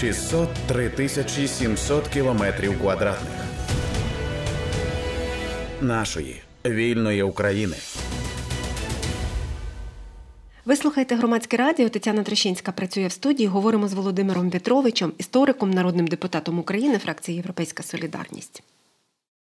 603 тисячі 700 кілометрів квадратних нашої вільної України. Ви слухаєте громадське радіо. Тетяна Трещинська працює в студії. Говоримо з Володимиром Петровичем, істориком, народним депутатом України, фракції Європейська Солідарність.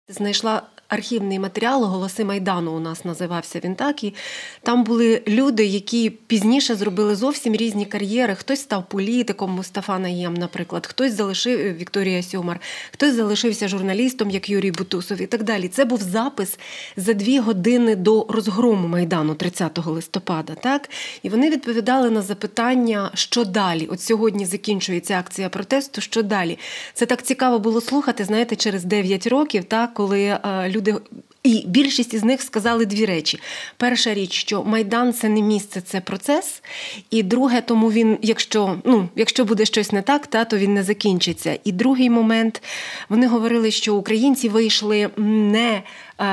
Знайшла архівний матеріал Голоси Майдану. У нас називався він так. І там були люди, які пізніше зробили зовсім різні кар'єри. Хтось став політиком, Мустафа Наєм, наприклад, хтось залишив Вікторія Сюмар, хтось залишився журналістом, як Юрій Бутусов, і так далі. Це був запис за дві години до розгрому майдану, 30 листопада. Так і вони відповідали на запитання, що далі. От сьогодні закінчується акція протесту. Що далі? Це так цікаво було слухати. Знаєте, через 9 років, так коли е, люди. І більшість із них сказали дві речі: перша річ, що майдан це не місце, це процес. І друге, тому він, якщо ну, якщо буде щось не так, та то він не закінчиться. І другий момент вони говорили, що українці вийшли не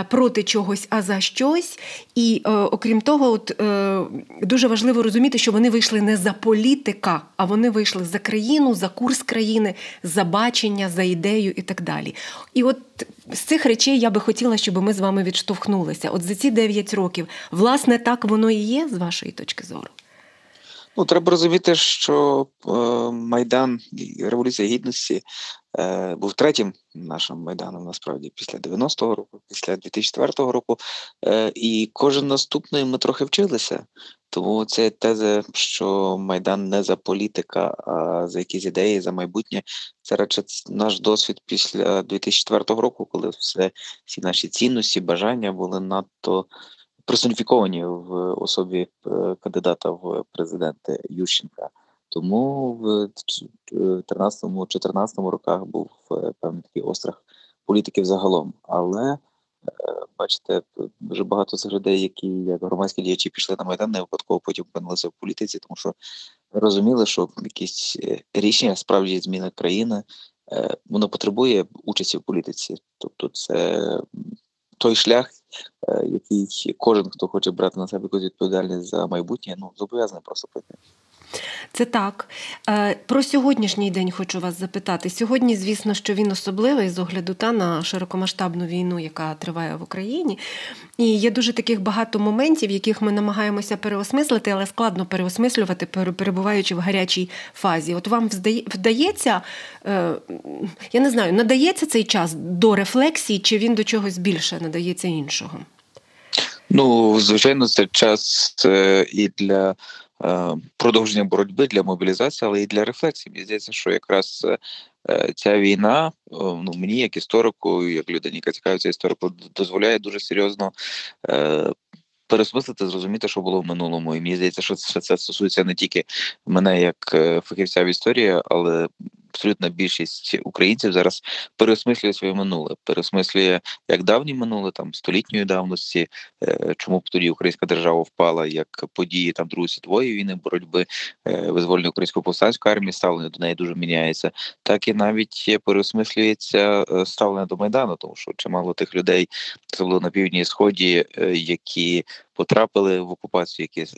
проти чогось, а за щось. І е, окрім того, от е, дуже важливо розуміти, що вони вийшли не за політика, а вони вийшли за країну, за курс країни, за бачення, за ідею і так далі. І от з цих речей я би хотіла, щоб ми з вами відштовхнулися. От за ці 9 років, власне, так воно і є з вашої точки зору. Ну, треба розуміти, що е, Майдан і Революція Гідності е, був третім нашим майданом насправді після 90-го року, після 2004 року. Е, і кожен наступний ми трохи вчилися. Тому це теза, що Майдан не за політика, а за якісь ідеї, за майбутнє. Це радше наш досвід після 2004 року, коли все всі наші цінності, бажання були надто персоніфіковані в особі е, кандидата в президенти Ющенка. Тому в 13-14 роках був е, певний такий острах політиків загалом. Але е, бачите, дуже багато з людей, які як громадські діячі пішли на майдан, не випадково потім опинилися в політиці, тому що розуміли, що якісь рішення справді зміни країни воно потребує участі в політиці, тобто це той шлях, е, який кожен, хто хоче брати на себе якусь відповідальність за майбутнє, ну зобов'язаний просто пройти. Це так. Е, про сьогоднішній день хочу вас запитати. Сьогодні, звісно, що він особливий з огляду та на широкомасштабну війну, яка триває в Україні. І є дуже таких багато моментів, яких ми намагаємося переосмислити, але складно переосмислювати, перебуваючи в гарячій фазі. От вам вдається, е, я не знаю, надається цей час до рефлексії, чи він до чогось більше надається іншого? Ну, звичайно, це час е, і для продовження боротьби для мобілізації, але і для рефлексії. Мені здається, що якраз ця війна ну мені, як історику, як людині, яка цікавиться історикою, дозволяє дуже серйозно. Пересмислити, зрозуміти, що було в минулому, і мені здається, що це, це стосується не тільки мене як фахівця в історії, але абсолютна більшість українців зараз переосмислює своє минуле, переосмислює як давнє минуле, там столітньої давності, е, чому б тоді українська держава впала, як події там Другої світової війни, боротьби е, визвольної української повстанської армії, ставлення до неї дуже міняється, так і навіть переосмислюється е, ставлення до майдану, тому що чимало тих людей, особливо на півдні і сході, які потрапили в окупацію, які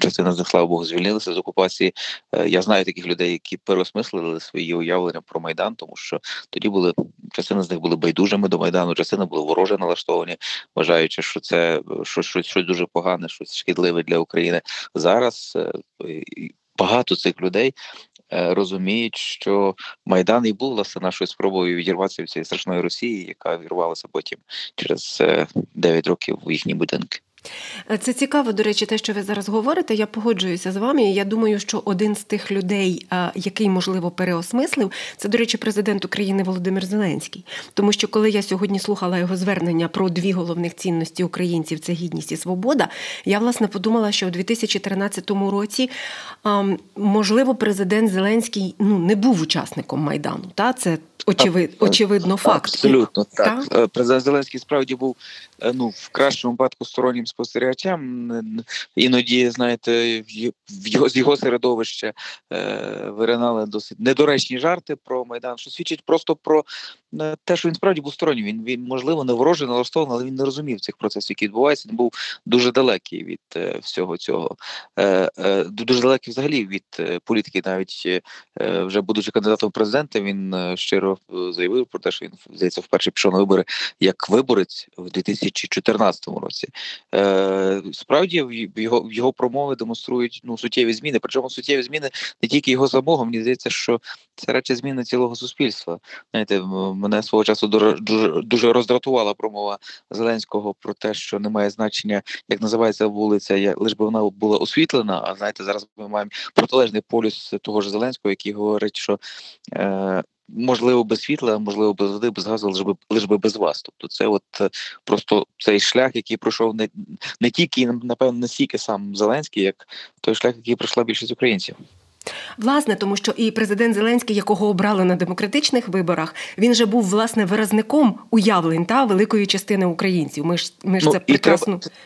частина з них, слава Богу, звільнилися з окупації. Е, я знаю таких людей, які переосмислили свої уявлення про майдан, тому що тоді були частина з них були байдужими до майдану, частина були вороже налаштовані, вважаючи, що це щось щось, щось дуже погане, щось шкідливе для України. Зараз е, багато цих людей. Е, розуміють, що майдан і був власне нашою спробою відірватися від цієї страшної Росії, яка вірвалася потім через 9 років в їхні будинки. Це цікаво, до речі, те, що ви зараз говорите. Я погоджуюся з вами. Я думаю, що один з тих людей, який можливо переосмислив, це, до речі, президент України Володимир Зеленський. Тому що коли я сьогодні слухала його звернення про дві головних цінності українців це гідність і свобода, я власне подумала, що у 2013 році можливо президент Зеленський ну не був учасником майдану. Та це очевид, очевидно факт. Абсолютно І, так. Президент Зеленський справді був ну в кращому випадку стороннім спостерігачем. Іноді, знаєте, в його з його середовища е, виринали досить недоречні жарти про майдан, що свідчить просто про те, що він справді був стороннім. Він він можливо не ворожий налаштований, але він не розумів цих процесів, які відбуваються. Він був дуже далекий від е, всього цього, е, е, дуже далекий взагалі від е, політики, навіть е, вже будучи кандидатом в президента, він е, щиро е, заявив про те, що він здається вперше пішов на вибори як виборець в 2014 році. Е, Справді в його в його промови демонструють ну суттєві зміни. Причому суттєві зміни не тільки його самого. Мені здається, що це радше зміни цілого суспільства. Знаєте, мене свого часу дуже дуже роздратувала промова Зеленського про те, що немає значення, як називається вулиця, лише би вона була освітлена. А знаєте, зараз ми маємо протилежний полюс того ж Зеленського, який говорить, що е, можливо без світла, можливо, без води, без газу, лише би лише би без вас. Тобто, це от е, просто цей шлях, який пройшов не не тільки напевно не стільки сам Зеленський, як той шлях, який пройшла більшість українців. Власне, тому що і президент Зеленський, якого обрали на демократичних виборах, він же був власне виразником уявлень та великої частини українців. Ми ж ми ж ну, це прекрасно. Треба,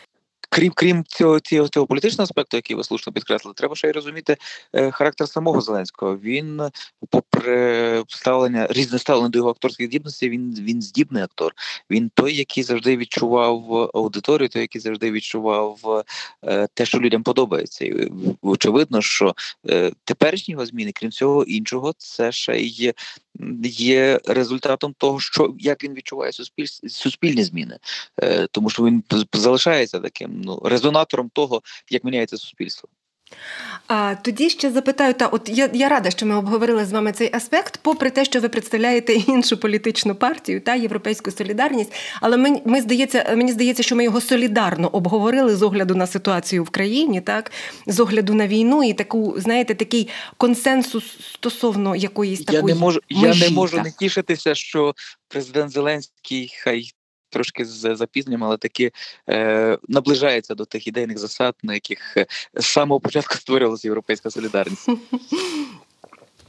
Крім крім цього цього, цього політичного аспекту, який ви слушно підкреслили, треба ще й розуміти е, характер самого Зеленського. Він, попри ставлення різне ставлення до його акторських здібностей, він він здібний актор. Він той, який завжди відчував аудиторію, той, який завжди відчував е, те, що людям подобається. І Очевидно, що е, теперішні його зміни, крім цього іншого, це ще й є результатом того, що як він відчуває суспіль, суспільні зміни, тому що він залишається таким ну резонатором того, як міняється суспільство. А тоді ще запитаю, та от я я рада, що ми обговорили з вами цей аспект, попри те, що ви представляєте іншу політичну партію та європейську солідарність. Але ми, ми здається, мені здається, що ми його солідарно обговорили з огляду на ситуацію в країні, так з огляду на війну і таку, знаєте, такий консенсус стосовно якоїсь такої я не можу. Межі, я не можу так. не тішитися, що президент Зеленський хай трошки з запізненням, але таки е, наближається до тих ідейних засад, на яких е, з самого початку створювалася європейська солідарність.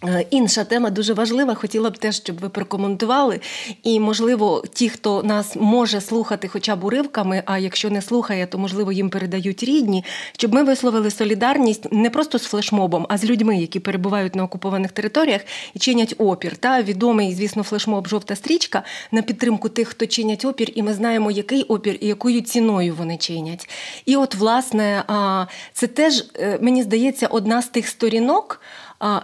Е, інша тема дуже важлива. Хотіла б теж, щоб ви прокоментували. І, можливо, ті, хто нас може слухати хоча б уривками, а якщо не слухає, то можливо їм передають рідні, щоб ми висловили солідарність не просто з флешмобом, а з людьми, які перебувають на окупованих територіях і чинять опір. Та відомий, звісно, флешмоб Жовта стрічка на підтримку тих, хто чинять опір, і ми знаємо, який опір і якою ціною вони чинять. І от, власне, це теж е, мені здається одна з тих сторінок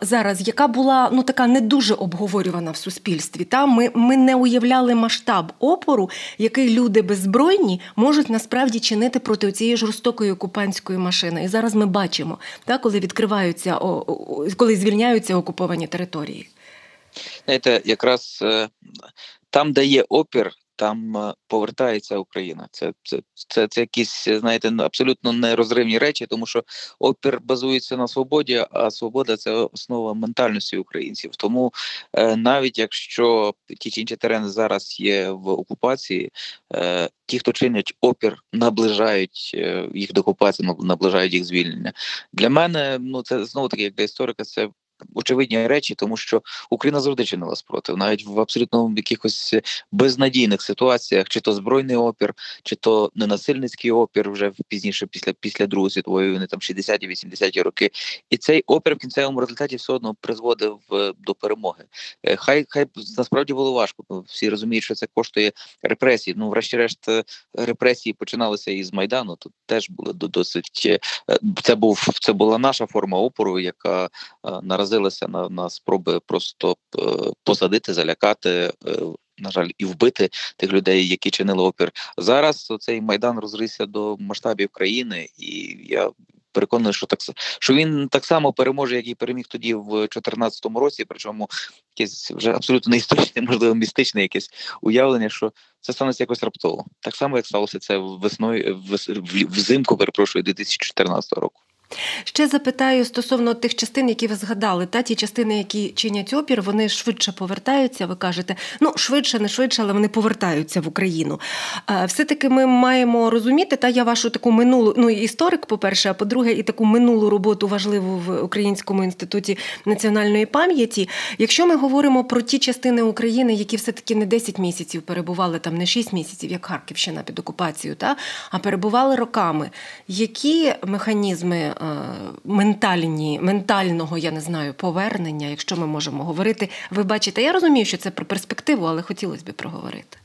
зараз, яка була ну така не дуже обговорювана в суспільстві. Та ми ми не уявляли масштаб опору, який люди беззбройні можуть насправді чинити проти цієї жорстокої окупантської машини. І зараз ми бачимо, та коли відкриваються, коли звільняються окуповані території. Знаєте, якраз е, там, де є опір, там е, повертається Україна. Це це, це, це якісь, знаєте, абсолютно нерозривні речі, тому що опір базується на свободі, а свобода це основа ментальності українців. Тому е, навіть якщо ті чи інші терени зараз є в окупації, е, ті, хто чинять опір, наближають е, їх до окупації, наближають їх звільнення. Для мене ну це знову таки, як для історика, це очевидні речі, тому що Україна завжди чинила спротив, навіть в абсолютно якихось безнадійних ситуаціях, чи то збройний опір, чи то ненасильницький опір, вже пізніше, після після Другої світової війни, там 60-ті, 80-ті роки, і цей опір в кінцевому результаті все одно призводив е, до перемоги. Е, хай хай насправді було важко. Всі розуміють, що це коштує репресії. Ну, врешті-решт, е, репресії починалися із майдану. Тут теж були досить це був це була наша форма опору, яка наразі наразилися на на спроби просто е, посадити, залякати. Е, на жаль, і вбити тих людей, які чинили опір. Зараз цей майдан розрився до масштабів країни, і я переконаний, що так що він так само переможе, як і переміг тоді в 2014 році. Причому якесь вже абсолютно не історичне, можливо, містичне якесь уявлення, що це станеться якось раптово, так само як сталося це весною взимку, перепрошую 2014 року. Ще запитаю стосовно тих частин, які ви згадали, та ті частини, які чинять опір, вони швидше повертаються. Ви кажете, ну швидше, не швидше, але вони повертаються в Україну. Все-таки ми маємо розуміти, та я вашу таку минулу, ну історик, по-перше, а по-друге, і таку минулу роботу важливу в Українському інституті національної пам'яті. Якщо ми говоримо про ті частини України, які все-таки не 10 місяців перебували там, не 6 місяців, як Харківщина під окупацією, та а перебували роками, які механізми? Е, ментальні, ментального, я не знаю, повернення, якщо ми можемо говорити. Ви бачите, я розумію, що це про перспективу, але хотілося б проговорити.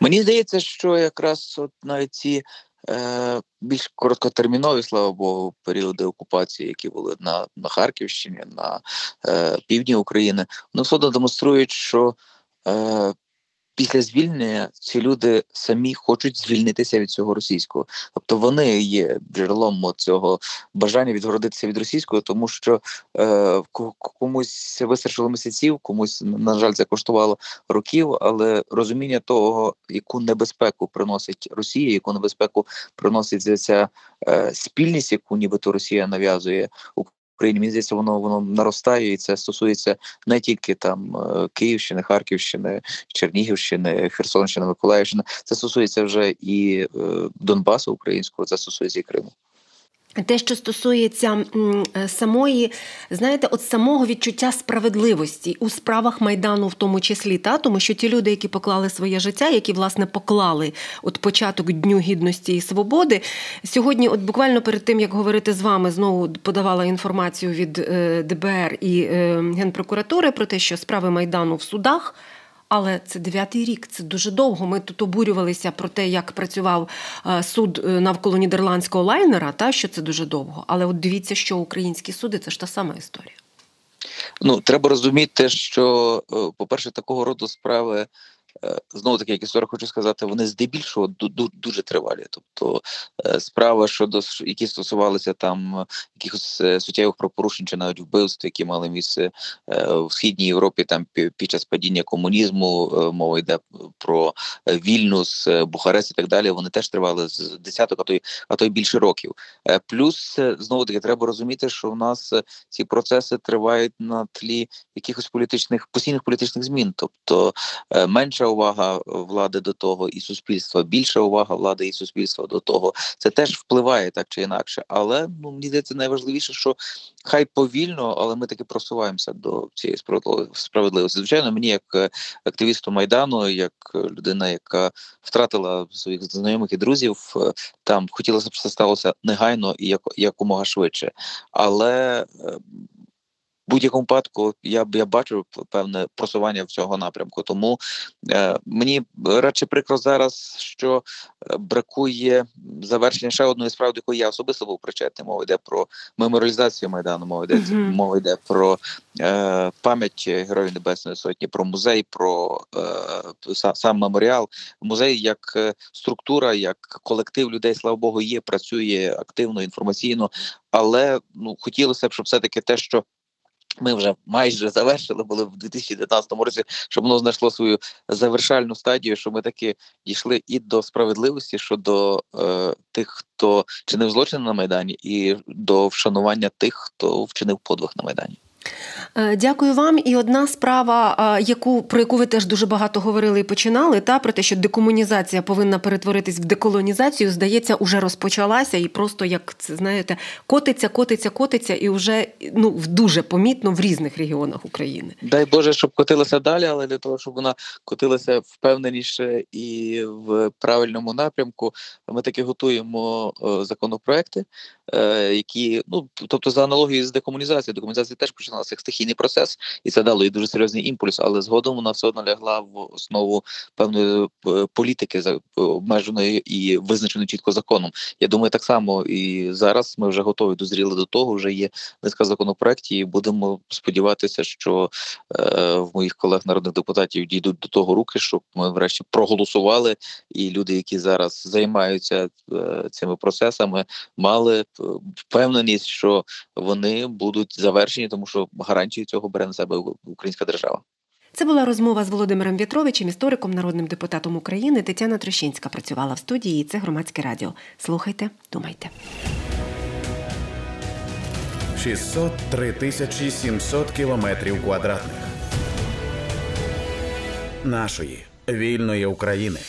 Мені здається, що якраз от навіть ці е, більш короткотермінові, слава Богу, періоди окупації, які були на на Харківщині, на е, півдні України, вони все демонструють, що е, після звільнення ці люди самі хочуть звільнитися від цього російського, тобто вони є джерелом цього бажання відгородитися від російського, тому що е, комусь вистачило місяців, комусь на жаль це коштувало років, але розуміння того, яку небезпеку приносить Росія, яку небезпеку приносить ця е, спільність, яку нібито Росія нав'язує Україні. Мені здається, воно воно наростає, і це стосується не тільки там е, Київщини, Харківщини, Чернігівщини, Херсонщини, Миколаївщини. Це стосується вже і е, Донбасу українського, це стосується і Криму. Те, що стосується е, самої, знаєте, от самого відчуття справедливості у справах майдану, в тому числі, та тому що ті люди, які поклали своє життя, які власне поклали от початок дню гідності і свободи, сьогодні, от буквально перед тим як говорити з вами, знову подавала інформацію від е, ДБР і е, генпрокуратури про те, що справи майдану в судах. Але це дев'ятий рік, це дуже довго. Ми тут обурювалися про те, як працював е, суд е, навколо нідерландського лайнера, та що це дуже довго. Але от дивіться, що українські суди це ж та сама історія. Ну треба розуміти, що, е, по-перше, такого роду справи знову таки, як історик хочу сказати, вони здебільшого дуже тривалі. Тобто е, справи, щодо які стосувалися там якихось е, суттєвих пропорушень чи навіть вбивств, які мали місце в східній Європі, там під час падіння комунізму, мова йде про Вільнюс, Бухарест і так далі. Вони теж тривали з десяток, а то й а то й більше років. Плюс знову таки треба розуміти, що в нас ці процеси тривають на тлі якихось політичних постійних політичних змін, тобто увага влади до того і суспільства, більша увага влади і суспільства до того. Це теж впливає так чи інакше. Але ну мені здається, найважливіше, що хай повільно, але ми таки просуваємося до цієї справедливості. Звичайно, мені як е, активісту майдану, як людина, яка втратила своїх знайомих і друзів, е, там хотілося б це сталося негайно і як якомога швидше. Але е, будь-якому випадку я я бачу певне просування в цього напрямку. Тому е, мені радше прикро зараз, що е, бракує завершення ще одної справи, до якої я особисто був причетний. Мова йде про меморіалізацію майдану. Мова йде uh-huh. мова йде про е, пам'ять Героїв Небесної Сотні, про музей, про е, сам меморіал. Музей як е, структура, як колектив людей, слава Богу, є, працює активно інформаційно, але ну хотілося б, щоб все таки те, що ми вже майже завершили, були в 2019 році, щоб воно знайшло свою завершальну стадію, що ми таки дійшли і до справедливості щодо е, тих, хто чинив злочин на майдані, і до вшанування тих, хто вчинив подвиг на майдані. Е, дякую вам. І одна справа, яку про яку ви теж дуже багато говорили і починали, та про те, що декомунізація повинна перетворитись в деколонізацію, здається, уже розпочалася і просто як це знаєте, котиться, котиться, котиться, і вже ну дуже помітно в різних регіонах України. Дай Боже, щоб котилася далі, але для того, щоб вона котилася впевненіше і в правильному напрямку, ми таки готуємо е, законопроекти, е, які ну тобто за аналогією з декомунізацією, декомунізація теж почала починався стихійний процес, і це дало і дуже серйозний імпульс. Але згодом вона все одно лягла в основу певної е, політики обмеженої і визначеної чітко законом. Я думаю, так само і зараз ми вже готові дозріли до того. Вже є низка законопроєктів, і будемо сподіватися, що е, в моїх колег народних депутатів дійдуть до того руки, щоб ми врешті проголосували, і люди, які зараз займаються е, цими процесами, мали впевненість, що вони будуть завершені, тому що гарантію цього бере на себе українська держава. Це була розмова з Володимиром В'ятровичем, істориком, народним депутатом України. Тетяна Трощинська працювала в студії. і Це громадське радіо. Слухайте, думайте. 603 тисячі 700 кілометрів квадратних нашої вільної України.